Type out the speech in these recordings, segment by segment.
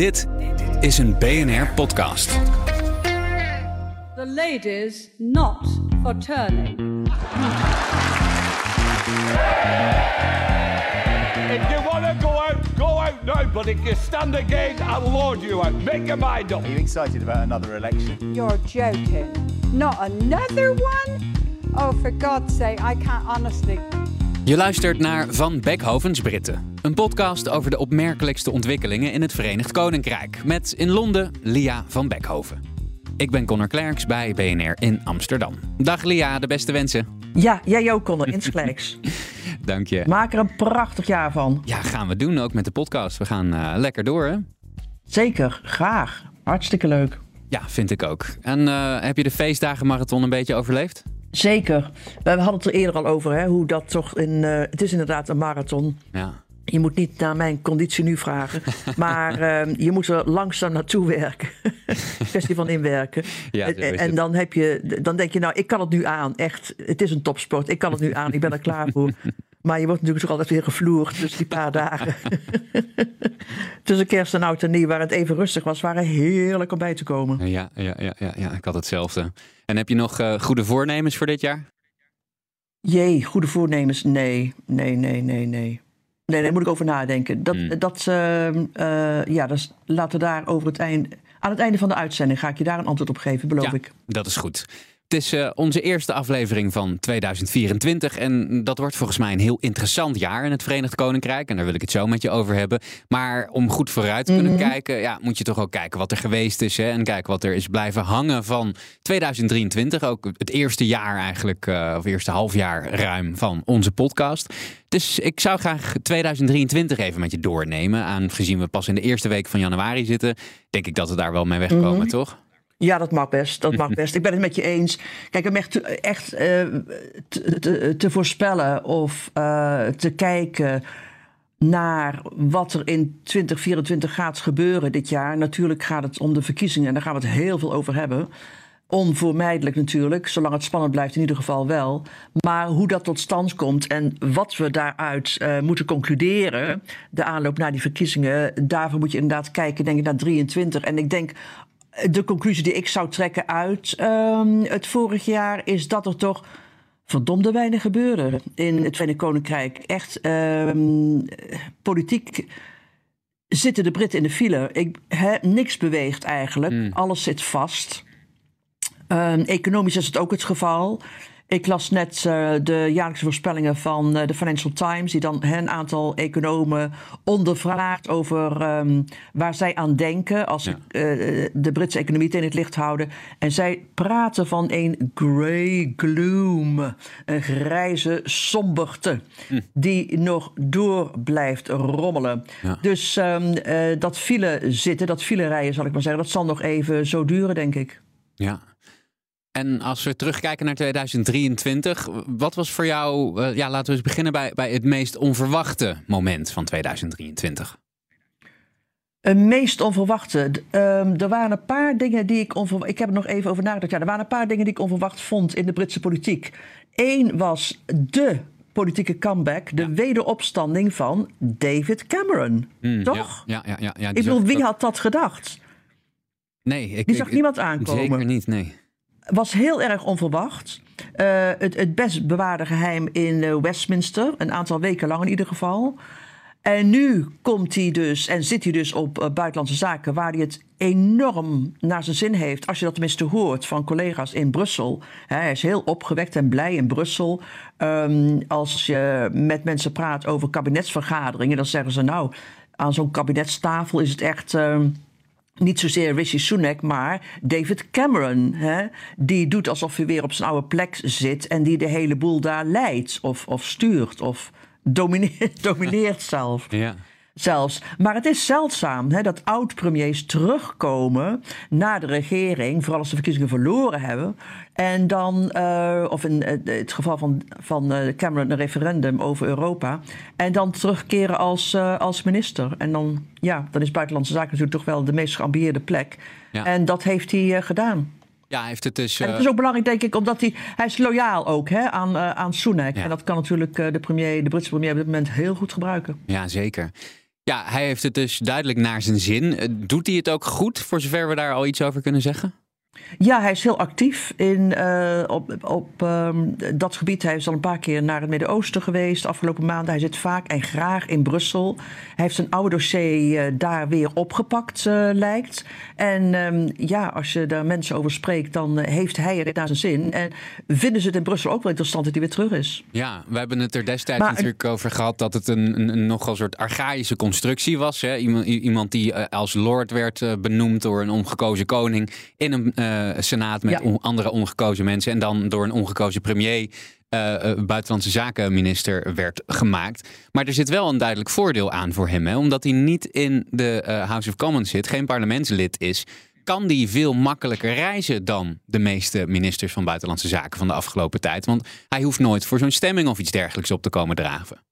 Dit is een BNR-podcast. The ladies not for turning. If you want to go out, go out now. But if you stand again, I'll lord you out. Make your mind up. Are you excited about another election? You're joking. Not another one? Oh, for God's sake, I can't honestly. Je luistert naar Van Beckhovens Britten. Een podcast over de opmerkelijkste ontwikkelingen in het Verenigd Koninkrijk. Met in Londen Lia van Beckhoven. Ik ben Connor Klerks bij BNR in Amsterdam. Dag Lia, de beste wensen. Ja, jij ook, Connor, insgelijks. Dank je. Maak er een prachtig jaar van. Ja, gaan we doen ook met de podcast. We gaan eh, lekker door, hè? Zeker, graag. Hartstikke leuk. Ja, vind ik ook. En eh, heb je de feestdagenmarathon een beetje overleefd? Zeker. We hadden het er eerder al over, hè, hoe dat toch in. eh, het is inderdaad een marathon. Ja. Je moet niet naar mijn conditie nu vragen, maar eh, je moet er langzaam naartoe werken. Kwestie van inwerken. Ja, en, en dan, heb je, dan denk je, nou, ik kan het nu aan. Echt, het is een topsport. Ik kan het nu aan. Ik ben er klaar voor. Maar je wordt natuurlijk toch altijd weer gevloerd. Dus die paar dagen tussen kerst en oud en nieuw, waar het even rustig was, waren heerlijk om bij te komen. Ja, ja, ja, ja, ja, ik had hetzelfde. En heb je nog eh, goede voornemens voor dit jaar? Jee, goede voornemens? Nee, nee, nee, nee, nee. Nee, daar moet ik over nadenken. Dat, Hmm. dat, eh, eh, ja, dus laten we daar over het einde, aan het einde van de uitzending ga ik je daar een antwoord op geven, beloof ja, ik. dat is goed. Het is eh, onze eerste aflevering van 2024 en dat wordt volgens mij een heel interessant jaar in het Verenigd Koninkrijk en daar wil ik het zo met je over hebben. Maar om goed vooruit te kunnen kijken, ja, moet je toch ook kijken wat er geweest is hè, en kijken wat er is blijven hangen van 2023, ook het eerste jaar eigenlijk, eh, of eerste halfjaar ruim van onze podcast. Dus ik zou graag 2023 even met je doornemen, aangezien we pas in de eerste week van januari zitten, denk ik dat we daar wel mee wegkomen, toch? Ja, dat mag best. Dat mag best. Ik ben het met je eens. Kijk, om echt, echt eh, te, te, te voorspellen of eh, te kijken naar wat er in 2024 gaat gebeuren dit jaar. Natuurlijk gaat het om de verkiezingen en daar gaan we het heel veel over hebben. Onvoormijdelijk natuurlijk, zolang het spannend blijft in ieder geval wel. Maar hoe dat tot stand komt en wat we daaruit eh, moeten concluderen, de aanloop naar die verkiezingen, daarvoor moet je inderdaad kijken, denk ik, naar 23. En ik denk, de conclusie die ik zou trekken uit ehm, het vorig jaar is dat er toch verdomde weinig gebeurde in het Verenigd Koninkrijk. Echt ehm, politiek zitten de Britten in de file. Ik, niks beweegt eigenlijk. Alles zit vast. Ehm, economisch is het ook het geval. Ik las net eh, de jaarlijkse voorspellingen van eh, de Financial Times, die dan een aantal economen ondervraagt over ehm, waar zij aan denken als ze eh, de Britse economie tegen het licht houden. En zij praten van een grey gloom, een grijze somberte, die nog door blijft rommelen. Ja. Dus ehm, eh, dat file zitten, dat file rijden zal ik maar zeggen, dat zal nog even zo duren, denk ik. Ja. En als we terugkijken naar 2023, wat was voor jou, eh, ja, laten we eens beginnen bij, bij het meest onverwachte moment van 2023? Een meest onverwachte. Ehm, er waren een paar dingen die ik onverwacht. Ik heb er nog even over nagedacht. Ja, er waren een paar dingen die ik onverwacht vond in de Britse politiek. Eén was de politieke comeback, de wederopstanding van David Cameron. Hmm, Toch? Ja, ja, ja. ja, Ik bedoel, wie had dat gedacht? Nee, ik, Die ik- zag niemand aankomen. Zeker niet, nee. Was heel erg onverwacht. Eh, het, het best bewaarde geheim in eh, Westminster, een aantal weken lang in ieder geval. En nu komt hij dus en zit hij dus op eh, buitenlandse zaken, waar hij het enorm naar zijn zin heeft. Als je dat tenminste hoort van collega's in Brussel. Hè, hij is heel opgewekt en blij in Brussel. Ehm, als je met mensen praat over kabinetsvergaderingen, dan zeggen ze nou, aan zo'n kabinetstafel is het echt. ehm, niet zozeer Rishi Sunak, maar David Cameron. Hè? Die doet alsof hij weer op zijn oude plek zit en die de hele boel daar leidt of, of stuurt of domineert, domineert zelf. Ja. Zelfs. Maar het is zeldzaam hè, dat oud-premiers terugkomen naar de regering, vooral als ze verkiezingen verloren hebben. En dan, uh, of in het geval van, van Cameron, een referendum over Europa. En dan terugkeren als, als minister. En dan, ja, dan is Buitenlandse Zaken natuurlijk toch wel de meest geambieerde plek. Ja. En dat heeft hij gedaan. Ja, hij heeft het dus. En het is ook belangrijk, denk ik, omdat hij. Hij is loyaal ook hè, aan, uh, aan Sunak. Ja. En dat kan natuurlijk de, premier, de Britse premier op dit moment heel goed gebruiken. Ja, zeker. Ja, hij heeft het dus duidelijk naar zijn zin. Doet hij het ook goed, voor zover we daar al iets over kunnen zeggen? Ja, hij is heel actief in, uh, op, op um, dat gebied. Hij is al een paar keer naar het Midden-Oosten geweest de afgelopen maanden. Hij zit vaak en graag in Brussel. Hij heeft zijn oude dossier uh, daar weer opgepakt, uh, lijkt. En um, ja, als je daar mensen over spreekt, dan heeft hij het naar zijn zin. En vinden ze het in Brussel ook wel interessant dat hij weer terug is. Ja, we hebben het er destijds maar, natuurlijk over gehad dat het een, een, een nogal soort archaïsche constructie was. Hè? Iemand, iemand die als lord werd benoemd door een ongekozen koning in een senaat met on andere ongekozen mensen. En dan door een ongekozen premier. Uh, buitenlandse zakenminister werd gemaakt. Maar er zit wel een duidelijk voordeel aan voor hem. Hè? Omdat hij niet in de uh, House of Commons zit, geen parlementslid is. Kan die veel makkelijker reizen dan de meeste ministers van Buitenlandse Zaken van de afgelopen tijd? Want hij hoeft nooit voor zo'n stemming of iets dergelijks op te komen draven.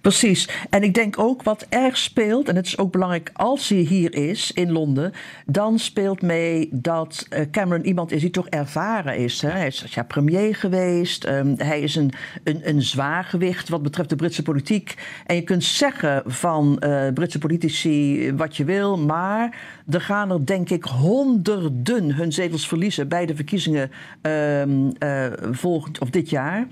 Precies. En ik denk ook wat erg speelt, en het is ook belangrijk als hij hier is in Londen, dan speelt mee dat eh, Cameron iemand is die toch ervaren is. Hè? Hij is ja, premier geweest, um, hij is een, een, een zwaargewicht wat betreft de Britse politiek. En je kunt zeggen van uh, Britse politici wat je wil, maar er gaan er denk ik honderden hun zetels verliezen bij de verkiezingen uh, volgend of dit jaar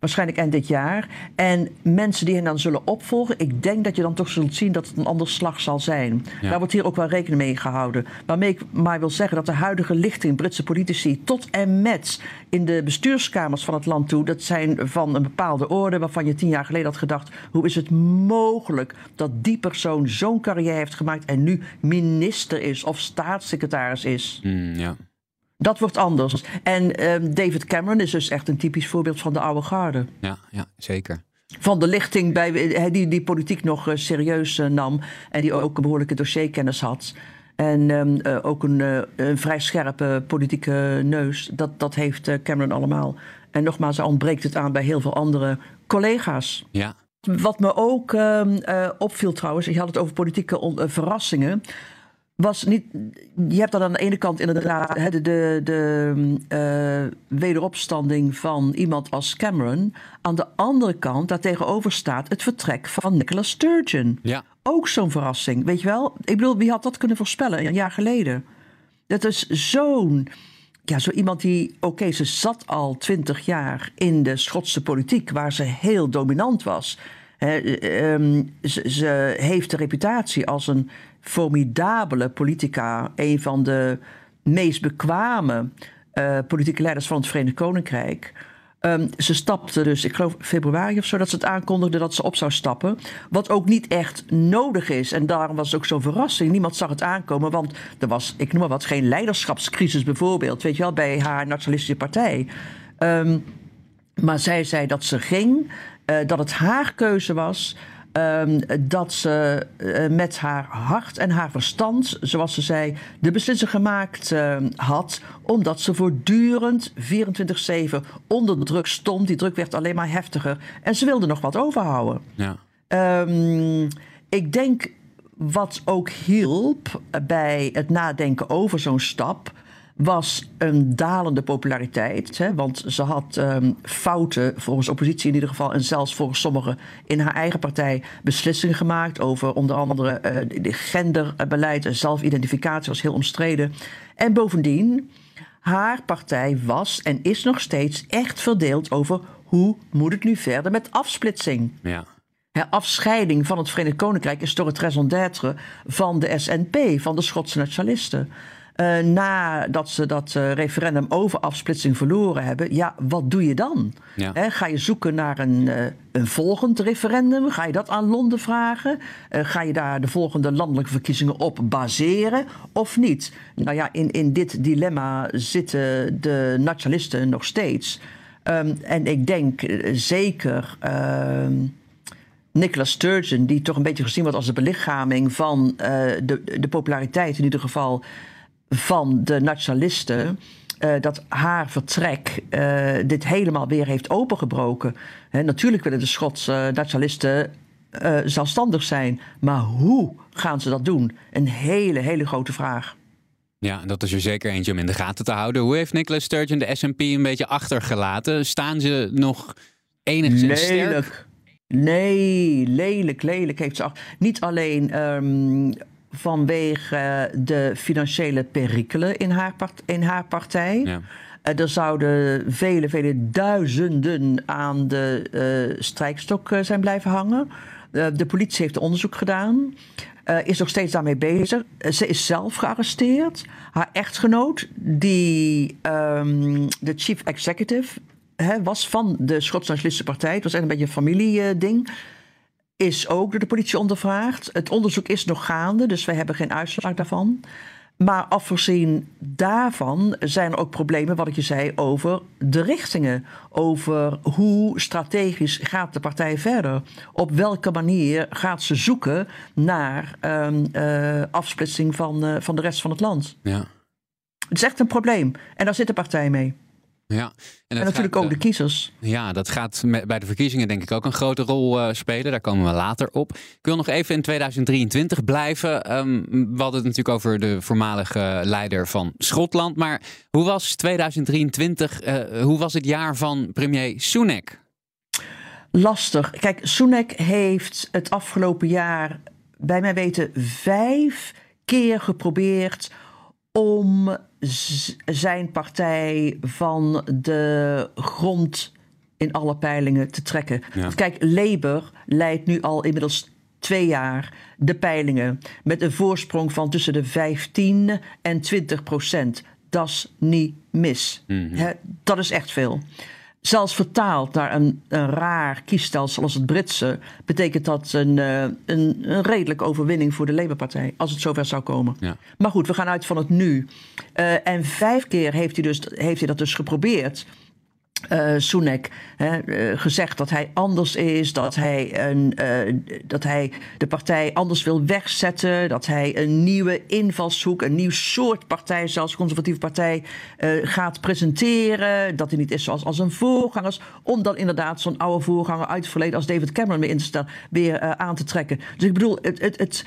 waarschijnlijk eind dit jaar. En mensen die hen dan zullen opvolgen, ik denk dat je dan toch zult zien dat het een ander slag zal zijn. Daar wordt hier ook wel rekening mee gehouden. Waarmee ik maar wil zeggen dat de huidige lichting, Britse politici, tot en met in de bestuurskamers van het land toe, dat zijn van een bepaalde orde waarvan je tien jaar geleden had gedacht: hoe is het mogelijk dat die persoon zo'n carrière heeft gemaakt en nu minister is of staatssecretaris is? Mm, ja. Dat wordt anders. En um, David Cameron is dus echt een typisch voorbeeld van de oude garde. Ja, ja zeker. Van de lichting bij, die, die politiek nog uh, serieus uh, nam. En die ook een behoorlijke dossierkennis had. En uh, ook een, een, vrij scherpe politieke neus. Dat, dat heeft Cameron allemaal. En nogmaals, er ontbreekt het aan bij heel veel andere collega's. Ja. Wat me ook uh, opviel trouwens, je had het over politieke verrassingen was niet. Je hebt dan aan de ene kant inderdaad de, de, de uh, wederopstanding van iemand als Cameron. Aan de andere kant, daartegenover staat het vertrek van Nicola Sturgeon. Ja. Ook zo'n verrassing. Weet je wel? Ik bedoel, wie had dat kunnen voorspellen een jaar geleden? Dat is zo'n. Ja, zo iemand die, oké, ze zat al twintig jaar in de Schotse politiek, waar ze heel dominant was. He, ze, ze, heeft de reputatie als een formidabele politica, een van de meest bekwame uh, politieke leiders van het Verenigd Koninkrijk. Um, ze stapte dus, ik geloof februari of zo, dat ze het aankondigde dat ze op zou stappen. Wat ook niet echt nodig is. En daarom was het ook zo'n verrassing. Niemand zag het aankomen, want er was, ik noem maar wat, geen leiderschapscrisis bijvoorbeeld. Weet je wel, bij haar nationalistische partij. Um, maar zij zei dat ze ging, uh, dat het haar keuze was. Um, dat ze uh, met haar hart en haar verstand, zoals ze zei, de beslissing gemaakt uh, had. Omdat ze voortdurend 24-7 onder druk stond. Die druk werd alleen maar heftiger. En ze wilde nog wat overhouden. Ja. Um, ik denk wat ook hielp bij het nadenken over zo'n stap was een dalende populariteit. Hè, want ze had um, fouten, volgens oppositie in ieder geval... en zelfs volgens sommigen in haar eigen partij... beslissingen gemaakt over onder andere uh, de genderbeleid... en zelfidentificatie was heel omstreden. En bovendien, haar partij was en is nog steeds echt verdeeld... over hoe moet het nu verder met afsplitsing. Ja. afscheiding van het Verenigd Koninkrijk is door het raison d'être van de SNP, van de Schotse nationalisten. Uh, nadat ze dat uh, referendum over afsplitsing verloren hebben, ja, wat doe je dan? Ja. He, ga je zoeken naar een, uh, een volgend referendum? Ga je dat aan Londen vragen? ga je daar de volgende landelijke verkiezingen op baseren of niet? Nou ja, in, in dit dilemma zitten de nationalisten nog steeds. Um, en ik denk zeker. Ehm, Nicola Sturgeon, die toch een beetje gezien wordt als de belichaming van uh, de, de populariteit, in ieder geval van de nationalisten. Uh, dat haar vertrek uh, dit helemaal weer heeft opengebroken. He, natuurlijk willen de Schotse nationalisten zelfstandig zijn. Maar hoe gaan ze dat doen? Een hele, hele grote vraag. Ja, dat is er zeker eentje om in de gaten te houden. Hoe heeft Nicola Sturgeon de S&P een beetje achtergelaten? Staan ze nog enigszins lelijk. sterk? Nee, lelijk, lelijk heeft ze achter. Niet alleen um, vanwege de financiële perikelen in haar, part in haar partij. Ja. Uh, er zouden vele, vele duizenden aan de uh, strijkstok zijn blijven hangen. de politie heeft onderzoek gedaan. Uh, is nog steeds daarmee bezig. Uh, ze is zelf gearresteerd. Haar echtgenoot, die um, de chief executive hè, was van de Schotse Nationalistische Partij, het was echt een beetje een familieding, uh, is ook door de politie ondervraagd. Het onderzoek is nog gaande, dus wij hebben geen uitslag daarvan. Maar afgezien daarvan zijn er ook problemen, wat ik je zei, over de richtingen. Over hoe strategisch gaat de partij verder? Op welke manier gaat ze zoeken naar um, uh, afsplitsing van, uh, van de rest van het land? Ja. Het is echt een probleem. En daar zit de partij mee. Ja, en, en natuurlijk gaat, ook de kiezers. Ja, dat gaat bij de verkiezingen denk ik ook een grote rol uh, spelen. Daar komen we later op. Ik wil nog even in 2023 blijven. Um, we hadden het natuurlijk over de voormalige leider van Schotland. Maar hoe was 2023? Uh, hoe was het jaar van premier Sunak? Lastig. Kijk, Sunak heeft het afgelopen jaar, bij mijn weten, vijf keer geprobeerd om zijn partij van de grond in alle peilingen te trekken. Ja. Kijk, Labour leidt nu al inmiddels twee jaar de peilingen met een voorsprong van tussen de 15 en 20 procent. Dat is niet mis. Mm -hmm. He, dat is echt veel. Zelfs vertaald naar een, een raar kiesstelsel als het Britse, betekent dat een, uh, een, een redelijke overwinning voor de Labour-partij, als het zover zou komen. Ja. Maar goed, we gaan uit van het nu. Uh, en vijf keer heeft hij, dus, heeft hij dat dus geprobeerd. Uh, Sunak hè, uh, gezegd dat hij anders is, dat hij, een, uh, dat hij de partij anders wil wegzetten, dat hij een nieuwe invalshoek, een nieuw soort partij, zelfs conservatieve partij, gaat presenteren. Dat hij niet is zoals als een voorgangers, om dan inderdaad zo'n oude voorganger uit het verleden als David Cameron weer, weer aan te trekken. Dus ik bedoel, het. het, het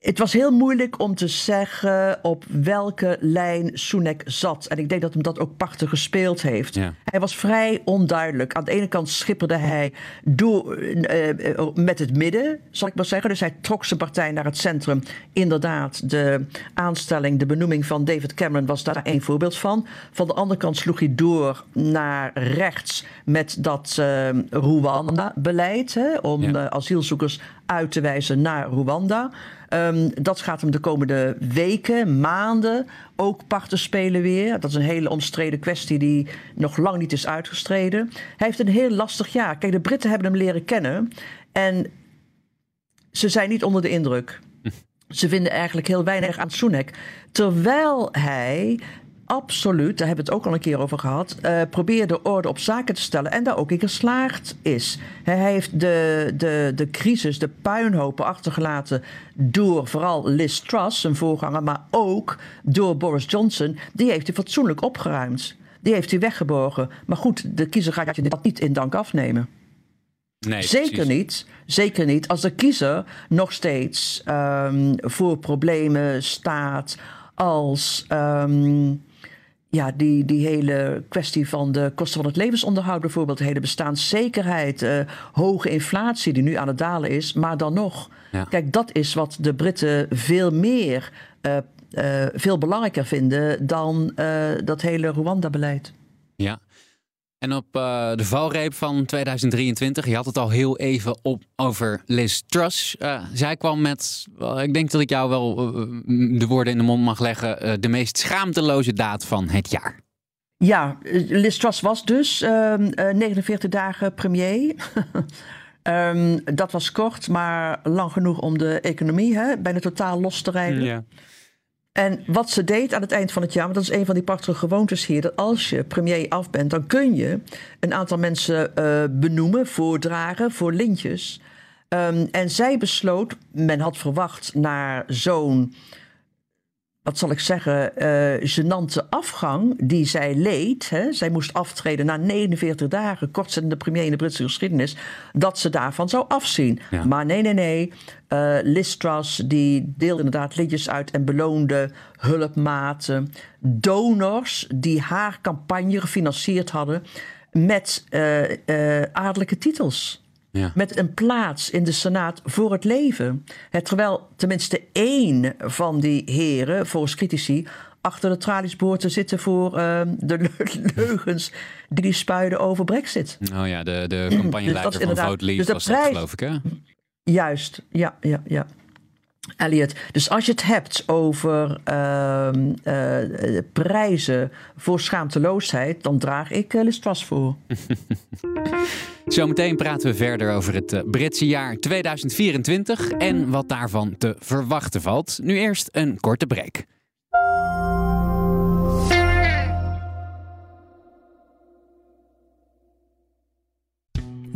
het was heel moeilijk om te zeggen op welke lijn Sunak zat. En ik denk dat hem dat ook parten gespeeld heeft. Ja. Hij was vrij onduidelijk. Aan de ene kant schipperde hij door, uh, met het midden, zal ik maar zeggen. Dus hij trok zijn partij naar het centrum. Inderdaad, de aanstelling, de benoeming van David Cameron was daar één voorbeeld van. Van de andere kant sloeg hij door naar rechts met dat uh, Rwanda-beleid. Om ja. asielzoekers uit te wijzen naar Rwanda. Um, dat gaat hem de komende weken, maanden ook parten spelen weer. Dat is een hele omstreden kwestie die nog lang niet is uitgestreden. Hij heeft een heel lastig jaar. Kijk, de Britten hebben hem leren kennen. En ze zijn niet onder de indruk. Ze vinden eigenlijk heel weinig aan Sunak. Terwijl hij absoluut, daar hebben we het ook al een keer over gehad, uh, probeerde orde op zaken te stellen en daar ook in geslaagd is. Hij heeft de, de, de crisis, de puinhopen achtergelaten door vooral Liz Truss, zijn voorganger, maar ook door Boris Johnson. Die heeft hij fatsoenlijk opgeruimd. Die heeft hij weggeborgen. Maar goed, de kiezer gaat je dat niet in dank afnemen. Nee, zeker precies. niet. Zeker niet. Als de kiezer nog steeds um, voor problemen staat als. Um, ja, die, die hele kwestie van de kosten van het levensonderhoud bijvoorbeeld, de hele bestaanszekerheid, uh, hoge inflatie die nu aan het dalen is, maar dan nog. Ja. Kijk, dat is wat de Britten veel meer, uh, uh, veel belangrijker vinden dan dat hele Rwanda-beleid. Ja. En op uh, de valreep van 2023, je had het al heel even op over Liz Truss. Uh, zij kwam met, well, ik denk dat ik jou wel uh, de woorden in de mond mag leggen, de meest schaamteloze daad van het jaar. Ja, Liz Truss was dus 49 dagen premier. um, dat was kort, maar lang genoeg om de economie hè, bijna totaal los te rijden. Ja. En wat ze deed aan het eind van het jaar, want dat is een van die prachtige gewoontes hier, dat als je premier af bent, dan kun je een aantal mensen uh, benoemen, voordragen voor lintjes. Ehm, en zij besloot, men had verwacht naar zo'n, wat zal ik zeggen, uh, genante afgang die zij leed. Hè? Zij moest aftreden na 49 dagen, kortzittende premier in de Britse geschiedenis, dat ze daarvan zou afzien. Ja. Maar nee, nee, nee. Uh, Liz Truss die deelde inderdaad liedjes uit en beloonde hulpmaten, donors die haar campagne gefinancierd hadden met uh, adellijke titels. Ja. Met een plaats in de Senaat voor het leven. Het, terwijl tenminste één van die heren, volgens critici, achter de tralies behoort te zitten voor uh, de leugens die die spuiden over Brexit. Oh ja, de, de campagneleider dus van Vote Leave dus was dat, geloof ik, hè? Juist, ja, ja, ja. Elliot, dus als je het hebt over uh, uh, prijzen voor schaamteloosheid, dan draag ik uh, Liz Truss voor. Zometeen praten we verder over het eh, Britse jaar 2024 en wat daarvan te verwachten valt. Nu eerst een korte break.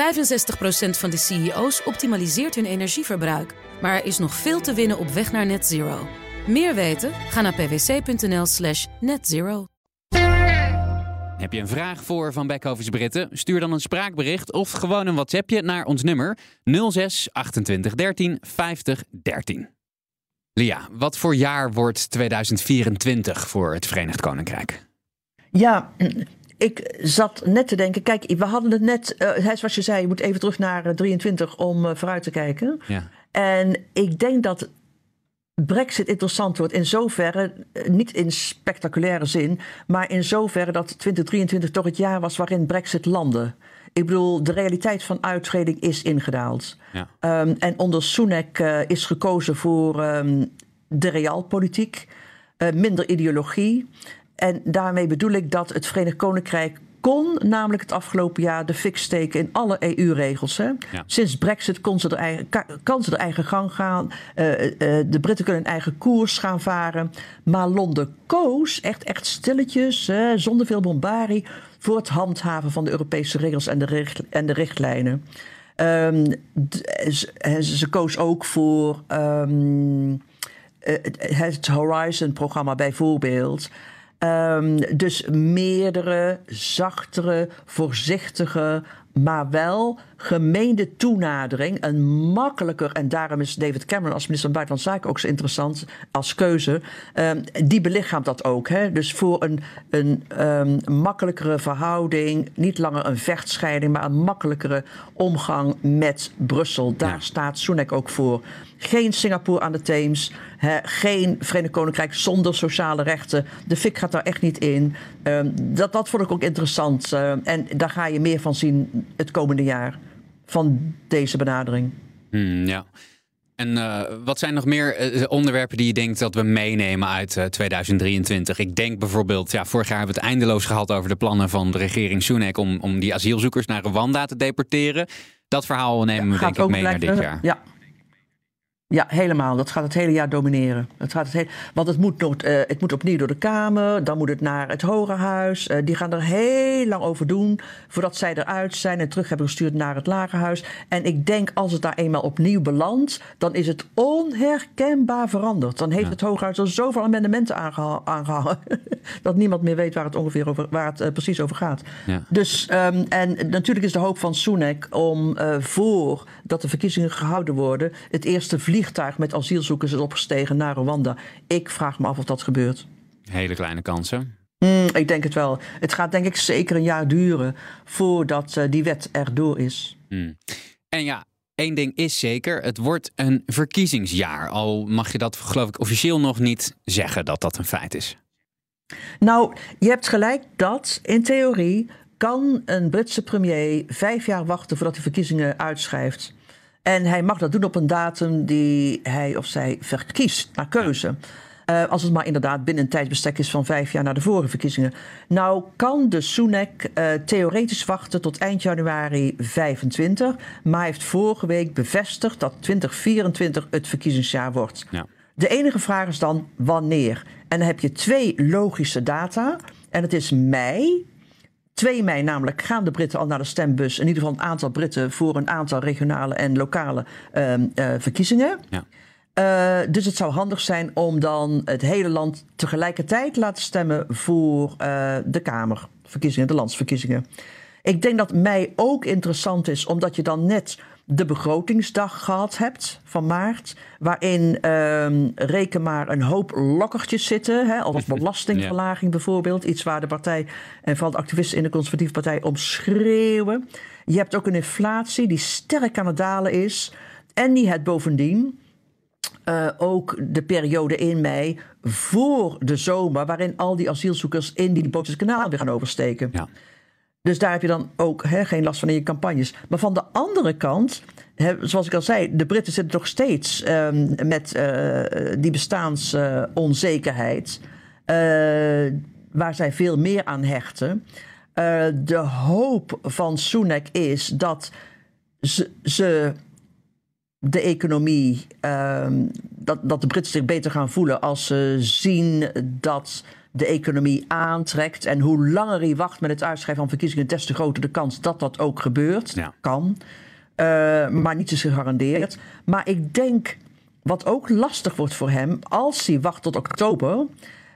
65% van de CEO's optimaliseert hun energieverbruik. Maar er is nog veel te winnen op weg naar net zero. Meer weten? Ga naar pwc.nl/slash netzero. Heb je een vraag voor Van Beckhovens Britten? Stuur dan een spraakbericht of gewoon een WhatsAppje naar ons nummer 06 28 13 50 13. Lia, wat voor jaar wordt 2024 voor het Verenigd Koninkrijk? Ja, ik zat net te denken, kijk, we hadden het net, uh, zoals je zei, je moet even terug naar uh, 23 om uh, vooruit te kijken. Ja. En ik denk dat Brexit interessant wordt in zoverre, niet in spectaculaire zin, maar in zoverre dat 2023 toch het jaar was waarin Brexit landde. Ik bedoel, de realiteit van uittreding is ingedaald. Ja. Um, en onder Sunak uh, is gekozen voor um, de realpolitiek, uh, minder ideologie. En daarmee bedoel ik dat het Verenigd Koninkrijk kon namelijk het afgelopen jaar de fik steken in alle EU-regels. Ja. Sinds Brexit kon ze er eigen, kan ze er eigen gang gaan. Uh, uh, de Britten kunnen een eigen koers gaan varen. Maar Londen koos echt, echt stilletjes, uh, zonder veel bombarie... voor het handhaven van de Europese regels en de, richt, en de richtlijnen. Um, ze, ze, koos ook voor um, het Horizon-programma bijvoorbeeld... Um, dus meerdere, zachtere, voorzichtige, maar wel gemeende toenadering. Een makkelijker, en daarom is David Cameron als minister van Buitenlandse Zaken ook zo interessant als keuze. Um, die belichaamt dat ook. Hè? Dus voor een, een um, makkelijkere verhouding, niet langer een vechtscheiding, maar een makkelijkere omgang met Brussel. Daar ja. staat Sunak ook voor. Geen Singapore aan de Theems. Geen Verenigd Koninkrijk zonder sociale rechten. De fik gaat daar echt niet in. Um, dat, dat vond ik ook interessant. Uh, en daar ga je meer van zien het komende jaar. Van deze benadering. Hmm, ja. En uh, wat zijn nog meer uh, onderwerpen die je denkt dat we meenemen uit uh, 2023? Ik denk bijvoorbeeld, ja, vorig jaar hebben we het eindeloos gehad over de plannen van de regering Sunak om, om die asielzoekers naar Rwanda te deporteren. Dat verhaal nemen we denk ik mee naar dit jaar. Ja, ja, helemaal. Dat gaat het hele jaar domineren. Het gaat het hele, want het moet, nog, uh, het moet opnieuw door de Kamer, dan moet het naar het Hoge Huis. Uh, die gaan er heel lang over doen voordat zij eruit zijn en terug hebben gestuurd naar het Lagerhuis. En ik denk als het daar eenmaal opnieuw belandt, dan is het onherkenbaar veranderd. Dan heeft ja. het Hoge Huis al zoveel amendementen aangeha aangehangen dat niemand meer weet waar het ongeveer over, waar het uh, precies over gaat. Ja. Dus, um, en natuurlijk is de hoop van Sunak om voor dat de verkiezingen gehouden worden, het eerste vlieg vliegtuig met asielzoekers is opgestegen naar Rwanda. Ik vraag me af of dat gebeurt. Hele kleine kansen. Mm, ik denk het wel. Het gaat denk ik zeker een jaar duren voordat uh, die wet erdoor is. Mm. En ja, één ding is zeker. Het wordt een verkiezingsjaar. Al mag je dat geloof ik officieel nog niet zeggen dat dat een feit is. Nou, je hebt gelijk dat in theorie kan een Britse premier vijf jaar wachten voordat hij verkiezingen uitschrijft. En hij mag dat doen op een datum die hij of zij verkiest, naar keuze. Uh, als het maar inderdaad binnen een tijdsbestek is van vijf jaar na de vorige verkiezingen. Nou kan de Sunak uh, theoretisch wachten tot eind januari 25. Maar hij heeft vorige week bevestigd dat 2024 het verkiezingsjaar wordt. Ja. De enige vraag is dan wanneer. En dan heb je twee logische data. En het is mei 2 mei namelijk gaan de Britten al naar de stembus. In ieder geval een aantal Britten voor een aantal regionale en lokale uh, uh, verkiezingen. Ja. Uh, dus het zou handig zijn om dan het hele land tegelijkertijd te laten stemmen voor de Kamerverkiezingen, de landsverkiezingen. Ik denk dat mei ook interessant is, omdat je dan net de begrotingsdag gehad hebt van maart. Waarin uh, reken maar een hoop lokkertjes zitten. Hè, als belastingverlaging bijvoorbeeld. Iets waar de partij en vooral de activisten in de conservatieve partij om schreeuwen. Je hebt ook een inflatie die sterk aan het dalen is. En die het bovendien uh, ook de periode in mei voor de zomer... waarin al die asielzoekers in die Bootse kanaal weer gaan oversteken. Ja. Dus daar heb je dan ook geen last van in je campagnes. Maar van de andere kant, zoals ik al zei, de Britten zitten nog steeds um, met uh, die bestaansonzekerheid, uh, waar zij veel meer aan hechten. Uh, de hoop van Sunak is dat ze, ze de economie, um, dat, dat de Britten zich beter gaan voelen als ze zien dat de economie aantrekt. En hoe langer hij wacht met het uitschrijven van verkiezingen, des te groter de kans dat dat ook gebeurt. Ja. Kan. Uh, maar niet is gegarandeerd. Maar ik denk, wat ook lastig wordt voor hem, als hij wacht tot oktober.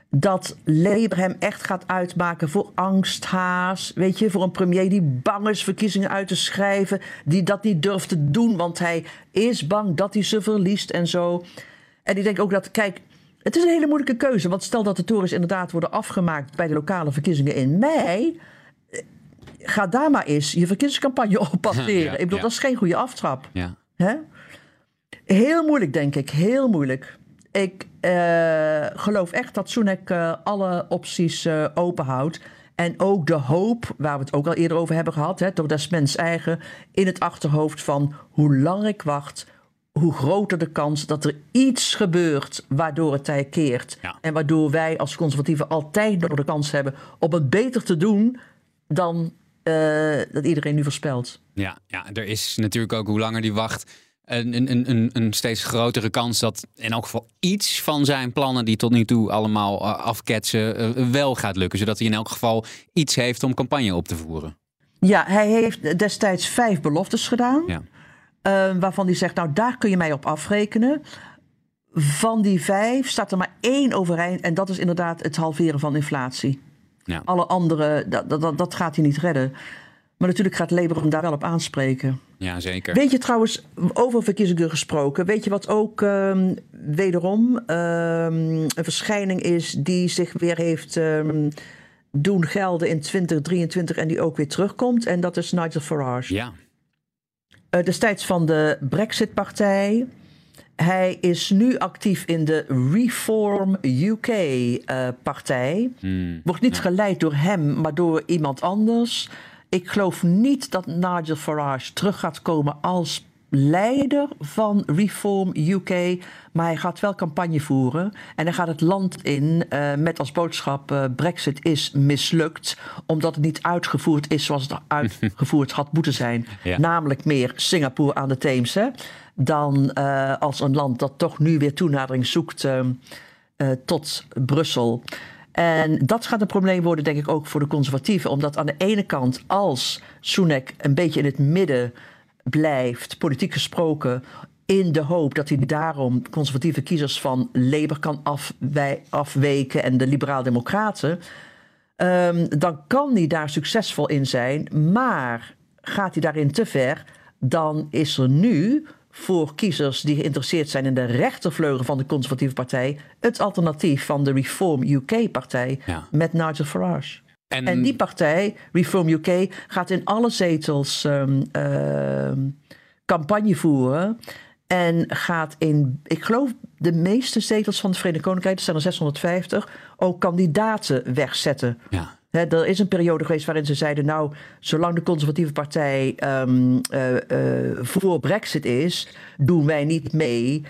Dat Labour hem echt gaat uitmaken voor angsthaas. Weet je, voor een premier die bang is verkiezingen uit te schrijven. Die dat niet durft te doen, want hij is bang dat hij ze verliest en zo. En ik denk ook dat, kijk, het is een hele moeilijke keuze. Want stel dat de torens inderdaad worden afgemaakt bij de lokale verkiezingen in mei. Ga daar maar eens je verkiezingscampagne op passeren. Ja, ik bedoel, ja. dat is geen goede aftrap. Ja. Hè? Heel moeilijk, denk ik. Heel moeilijk. Ik uh, geloof echt dat Sunak uh, alle opties uh, openhoudt. En ook de hoop, waar we het ook al eerder over hebben gehad, hè, door des mens eigen, in het achterhoofd van hoe langer ik wacht, hoe groter de kans dat er iets gebeurt waardoor het tij keert. Ja. En waardoor wij als conservatieven altijd nog de kans hebben om het beter te doen dan uh, dat iedereen nu voorspelt. Ja, ja, er is natuurlijk ook hoe langer die wacht. Een, een, een, een steeds grotere kans dat in elk geval iets van zijn plannen die tot nu toe allemaal uh, afketsen, uh, wel gaat lukken. Zodat hij in elk geval iets heeft om campagne op te voeren. Ja, hij heeft destijds vijf beloftes gedaan. Ja. Uh, waarvan hij zegt, nou daar kun je mij op afrekenen. Van die vijf staat er maar één overeind. En dat is inderdaad het halveren van inflatie. Ja. Alle andere, dat, dat, dat gaat hij niet redden. Maar natuurlijk gaat Labour hem daar wel op aanspreken. Ja, zeker. Weet je trouwens, over verkiezingen gesproken... weet je wat ook um, wederom um, een verschijning is... die zich weer heeft um, doen gelden in 2023 en die ook weer terugkomt? En dat is Nigel Farage. Ja. Uh, destijds van de Brexit-partij... Hij is nu actief in de Reform UK-partij. Uh, hmm, Wordt niet ja. geleid door hem, maar door iemand anders. Ik geloof niet dat Nigel Farage terug gaat komen als leider van Reform UK. Maar hij gaat wel campagne voeren. En hij gaat het land in uh, met als boodschap: uh, Brexit is mislukt. Omdat het niet uitgevoerd is zoals het uitgevoerd had moeten zijn. Ja. Namelijk meer Singapore aan de Theems. Hè, dan uh, als een land dat toch nu weer toenadering zoekt tot Brussel. En dat gaat een probleem worden, denk ik, ook voor de conservatieven. Omdat aan de ene kant, als Sunak een beetje in het midden blijft, politiek gesproken, in de hoop dat hij daarom conservatieve kiezers van Labour kan afwij- afweken en de liberaal-democraten, um, dan kan hij daar succesvol in zijn. Maar gaat hij daarin te ver, dan is er nu voor kiezers die geïnteresseerd zijn in de rechtervleugel van de conservatieve partij het alternatief van de Reform UK-partij Ja. met Nigel Farage. En, En die partij, Reform UK, gaat in alle zetels um, um, campagne voeren. En gaat in, ik geloof, de meeste zetels van het Verenigd Koninkrijk, dat zijn er 650, ook kandidaten wegzetten. ja. Hè, er is een periode geweest waarin ze zeiden: Nou, zolang de Conservatieve Partij ehm, eh, eh, voor Brexit is, doen wij niet mee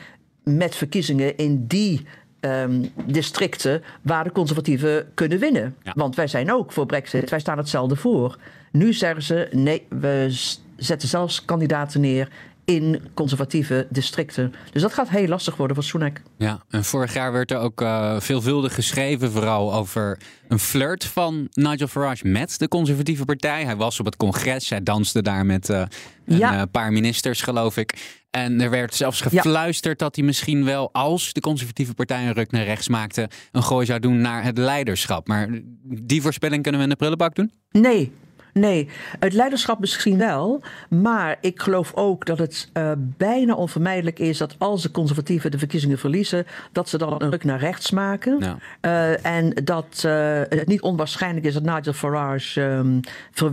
met verkiezingen in die ehm, districten waar de Conservatieven kunnen winnen. Ja. Want wij zijn ook voor Brexit, wij staan hetzelfde voor. Nu zeggen ze: Nee, we zetten zelfs kandidaten neer in conservatieve districten. Dus dat gaat heel lastig worden voor Sunak. Ja, en vorig jaar werd er ook eh, veelvuldig geschreven, vooral over een flirt van Nigel Farage met de conservatieve partij. Hij was op het congres, hij danste daar met eh, een Ja. eh, paar ministers, geloof ik. En er werd zelfs gefluisterd dat hij misschien wel, als de conservatieve partij een ruk naar rechts maakte, een gooi zou doen naar het leiderschap. Maar die voorspelling kunnen we in de prullenbak doen? Nee, nee. Het leiderschap misschien wel. Maar ik geloof ook dat het eh, bijna onvermijdelijk is dat als de conservatieven de verkiezingen verliezen, dat ze dan een ruk naar rechts maken. Ja. Eh, en dat eh, het niet onwaarschijnlijk is dat Nigel Farage ehm,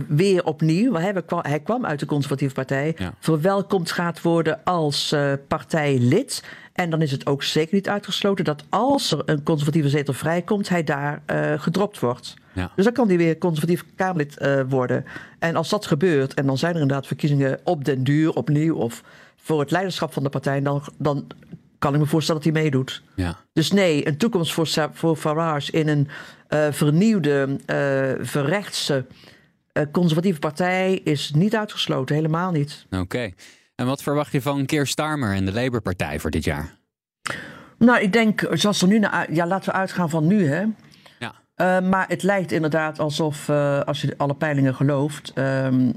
weer opnieuw, hij, kwam, hij kwam uit de conservatieve partij, Ja. verwelkomd gaat worden als partijlid. En dan is het ook zeker niet uitgesloten dat als er een conservatieve zetel vrijkomt, hij daar eh, gedropt wordt. Ja. Dus dan kan hij weer conservatief Kamerlid eh, worden. En als dat gebeurt, en dan zijn er inderdaad verkiezingen op den duur opnieuw, of voor het leiderschap van de partij, dan, dan kan ik me voorstellen dat hij meedoet. Ja. Dus nee, een toekomst voor, voor Farage in een eh, vernieuwde, verrechtse conservatieve partij is niet uitgesloten, helemaal niet. Oké. En wat verwacht je van Keir Starmer en de Labour-partij voor dit jaar? Nou, ik denk, zoals er nu naar ja, laten we uitgaan van nu, hè. Ja. Eh, maar het lijkt inderdaad alsof, eh, als je alle peilingen gelooft, ehm,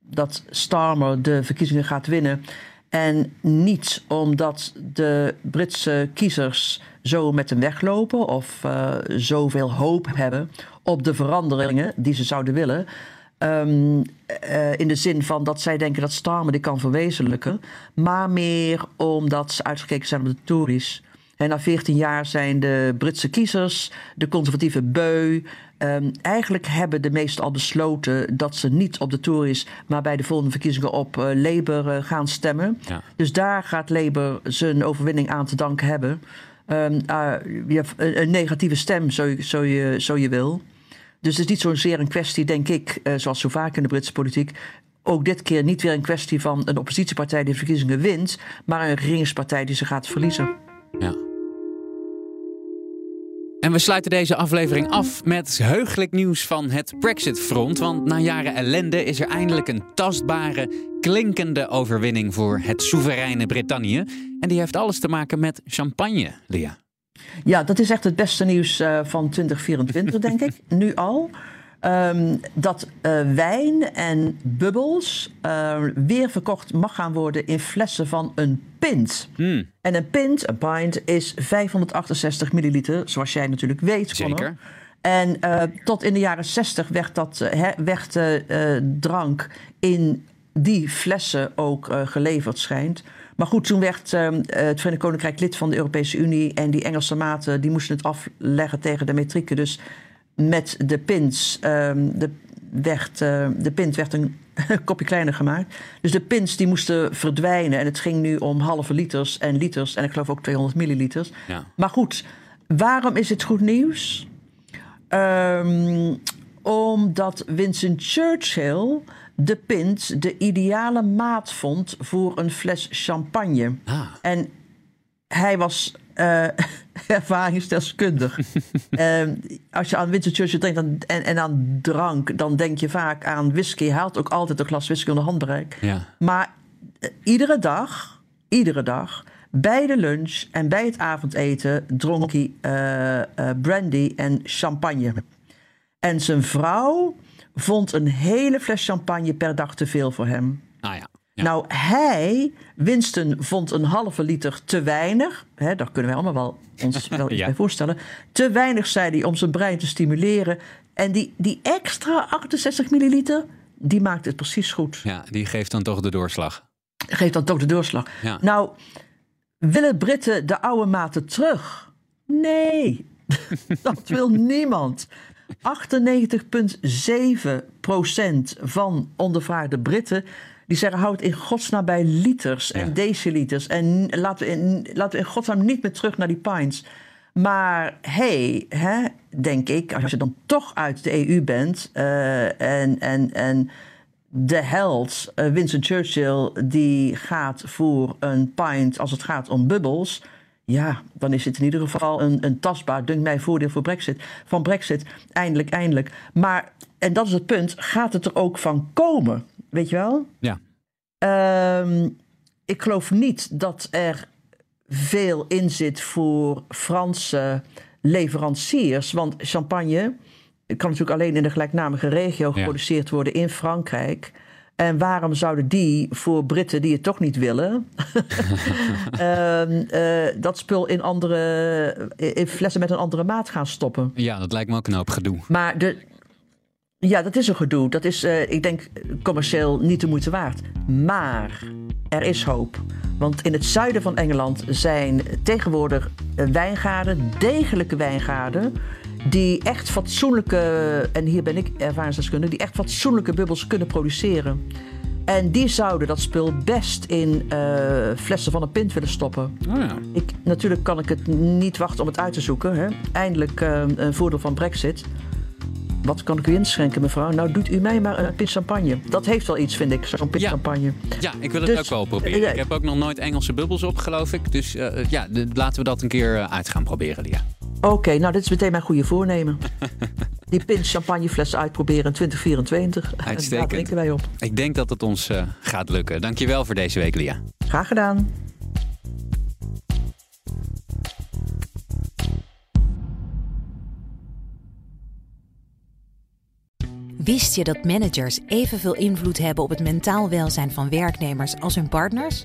dat Starmer de verkiezingen gaat winnen. En niet omdat de Britse kiezers zo met hem weglopen of eh, zoveel hoop hebben op de veranderingen die ze zouden willen. Ehm, eh, in de zin van dat zij denken dat Starmer die kan verwezenlijken. Maar meer omdat ze uitgekeken zijn op de Tories. En na 14 jaar zijn de Britse kiezers, de conservatieve beu. ehm, eigenlijk hebben de meesten al besloten dat ze niet op de Tories, maar bij de volgende verkiezingen op eh, Labour eh, gaan stemmen. Ja. Dus daar gaat Labour zijn overwinning aan te danken hebben. Ehm, ah, ja, een, een negatieve stem, zo, je- zo, je, zo je wil. Dus het is niet zozeer een kwestie, denk ik, eh, zoals zo vaak in de Britse politiek. Ook dit keer niet weer een kwestie van een oppositiepartij die de verkiezingen wint, maar een regeringspartij die ze gaat verliezen. Ja. En we sluiten deze aflevering af met heugelijk nieuws van het Brexit-front. Want na jaren ellende is er eindelijk een tastbare, klinkende overwinning voor het soevereine Brittannië. En die heeft alles te maken met champagne, Lia. Ja, dat is echt het beste nieuws eh, van 2024, denk ik. Nu al. Ehm, dat eh, wijn en bubbels eh, weer verkocht mag gaan worden in flessen van een pint. Hmm, En een pint, een pint, is 568 milliliter, zoals jij natuurlijk weet. Connor. Zeker. En eh, tot in de jaren 60 werd, dat, werd drank in die flessen ook geleverd, schijnt. Maar goed, toen werd eh, het Verenigd Koninkrijk lid van de Europese Unie... en die Engelse maten die moesten het afleggen tegen de metrieken. Dus met de pins, ehm, de, werd, eh, de pint werd een kopje kleiner gemaakt. Dus de pins die moesten verdwijnen. En het ging nu om halve liters en liters. En ik geloof ook 200 milliliters. Ja. Maar goed, waarom is het goed nieuws? Ehm, omdat Winston Churchill de pint de ideale maat vond voor een fles champagne. Ah. En hij was eh ervaringsdeskundig. Ehm, als je aan Winston Churchill denkt dan, en, en aan drank, dan denk je vaak aan whisky. Hij had ook altijd een glas whisky onder handbereik. Ja. Maar eh, iedere dag, iedere dag, bij de lunch en bij het avondeten dronk hij eh, brandy en champagne. En zijn vrouw vond een hele fles champagne per dag te veel voor hem. Ah ja. ja. Nou, hij, Winston, vond een halve liter te weinig. Hè, daar kunnen wij allemaal wel ons wel iets Ja. bij voorstellen. Te weinig, zei hij, om zijn brein te stimuleren. En die, die extra 68 milliliter, die maakt het precies goed. ja, die geeft dan toch de doorslag. Geeft dan toch de doorslag. Ja. Nou, willen Britten de oude maten terug? Nee, dat wil niemand. 98,7% van ondervraagde Britten... die zeggen, houd in godsnaam bij liters en Ja. deciliters... en laten we, in, laten we in godsnaam niet meer terug naar die pints. Maar hey, hè, denk ik, als je dan toch uit de EU bent eh, en, en, en de held uh, Winston Churchill die gaat voor een pint als het gaat om bubbels. Ja, dan is het in ieder geval een, een tastbaar, dunkt mij, voordeel voor Brexit. Van Brexit, eindelijk, eindelijk. Maar, en dat is het punt, gaat het er ook van komen? Weet je wel? Ja. Ehm, ik geloof niet dat er veel in zit voor Franse leveranciers. Want champagne kan natuurlijk alleen in de gelijknamige regio geproduceerd worden in Frankrijk. En waarom zouden die voor Britten die het toch niet willen, uh, uh, dat spul in, andere, in flessen met een andere maat gaan stoppen? Ja, dat lijkt me ook een hoop gedoe. Maar de, ja, dat is een gedoe. Dat is, uh, ik denk, commercieel niet de moeite waard. Maar er is hoop. Want in het zuiden van Engeland zijn tegenwoordig wijngaarden, degelijke wijngaarden, die echt fatsoenlijke, en hier ben ik ervaringsdeskundige, die echt fatsoenlijke bubbels kunnen produceren. En die zouden dat spul best in uh, flessen van een pint willen stoppen. Oh ja. ik, natuurlijk kan ik het niet wachten om het uit te zoeken. Hè. Eindelijk uh, een voordeel van Brexit. Wat kan ik u inschenken, mevrouw? Nou, doet u mij maar een pint champagne. Dat heeft wel iets, vind ik, zo'n pint ja. champagne. Ja, ik wil het dus, ook wel proberen. Uh, ik heb ook nog nooit Engelse bubbels op, geloof ik. Dus ja, laten we dat een keer uit gaan proberen, Lia. Oké, okay, nou dit is meteen mijn goede voornemen. Die pint champagnefles uitproberen in 2024. Uitstekend. Daar drinken wij op. Ik denk dat het ons uh, gaat lukken. Dankjewel voor deze week, Lia. Graag gedaan. Wist je dat managers evenveel invloed hebben op het mentaal welzijn van werknemers als hun partners?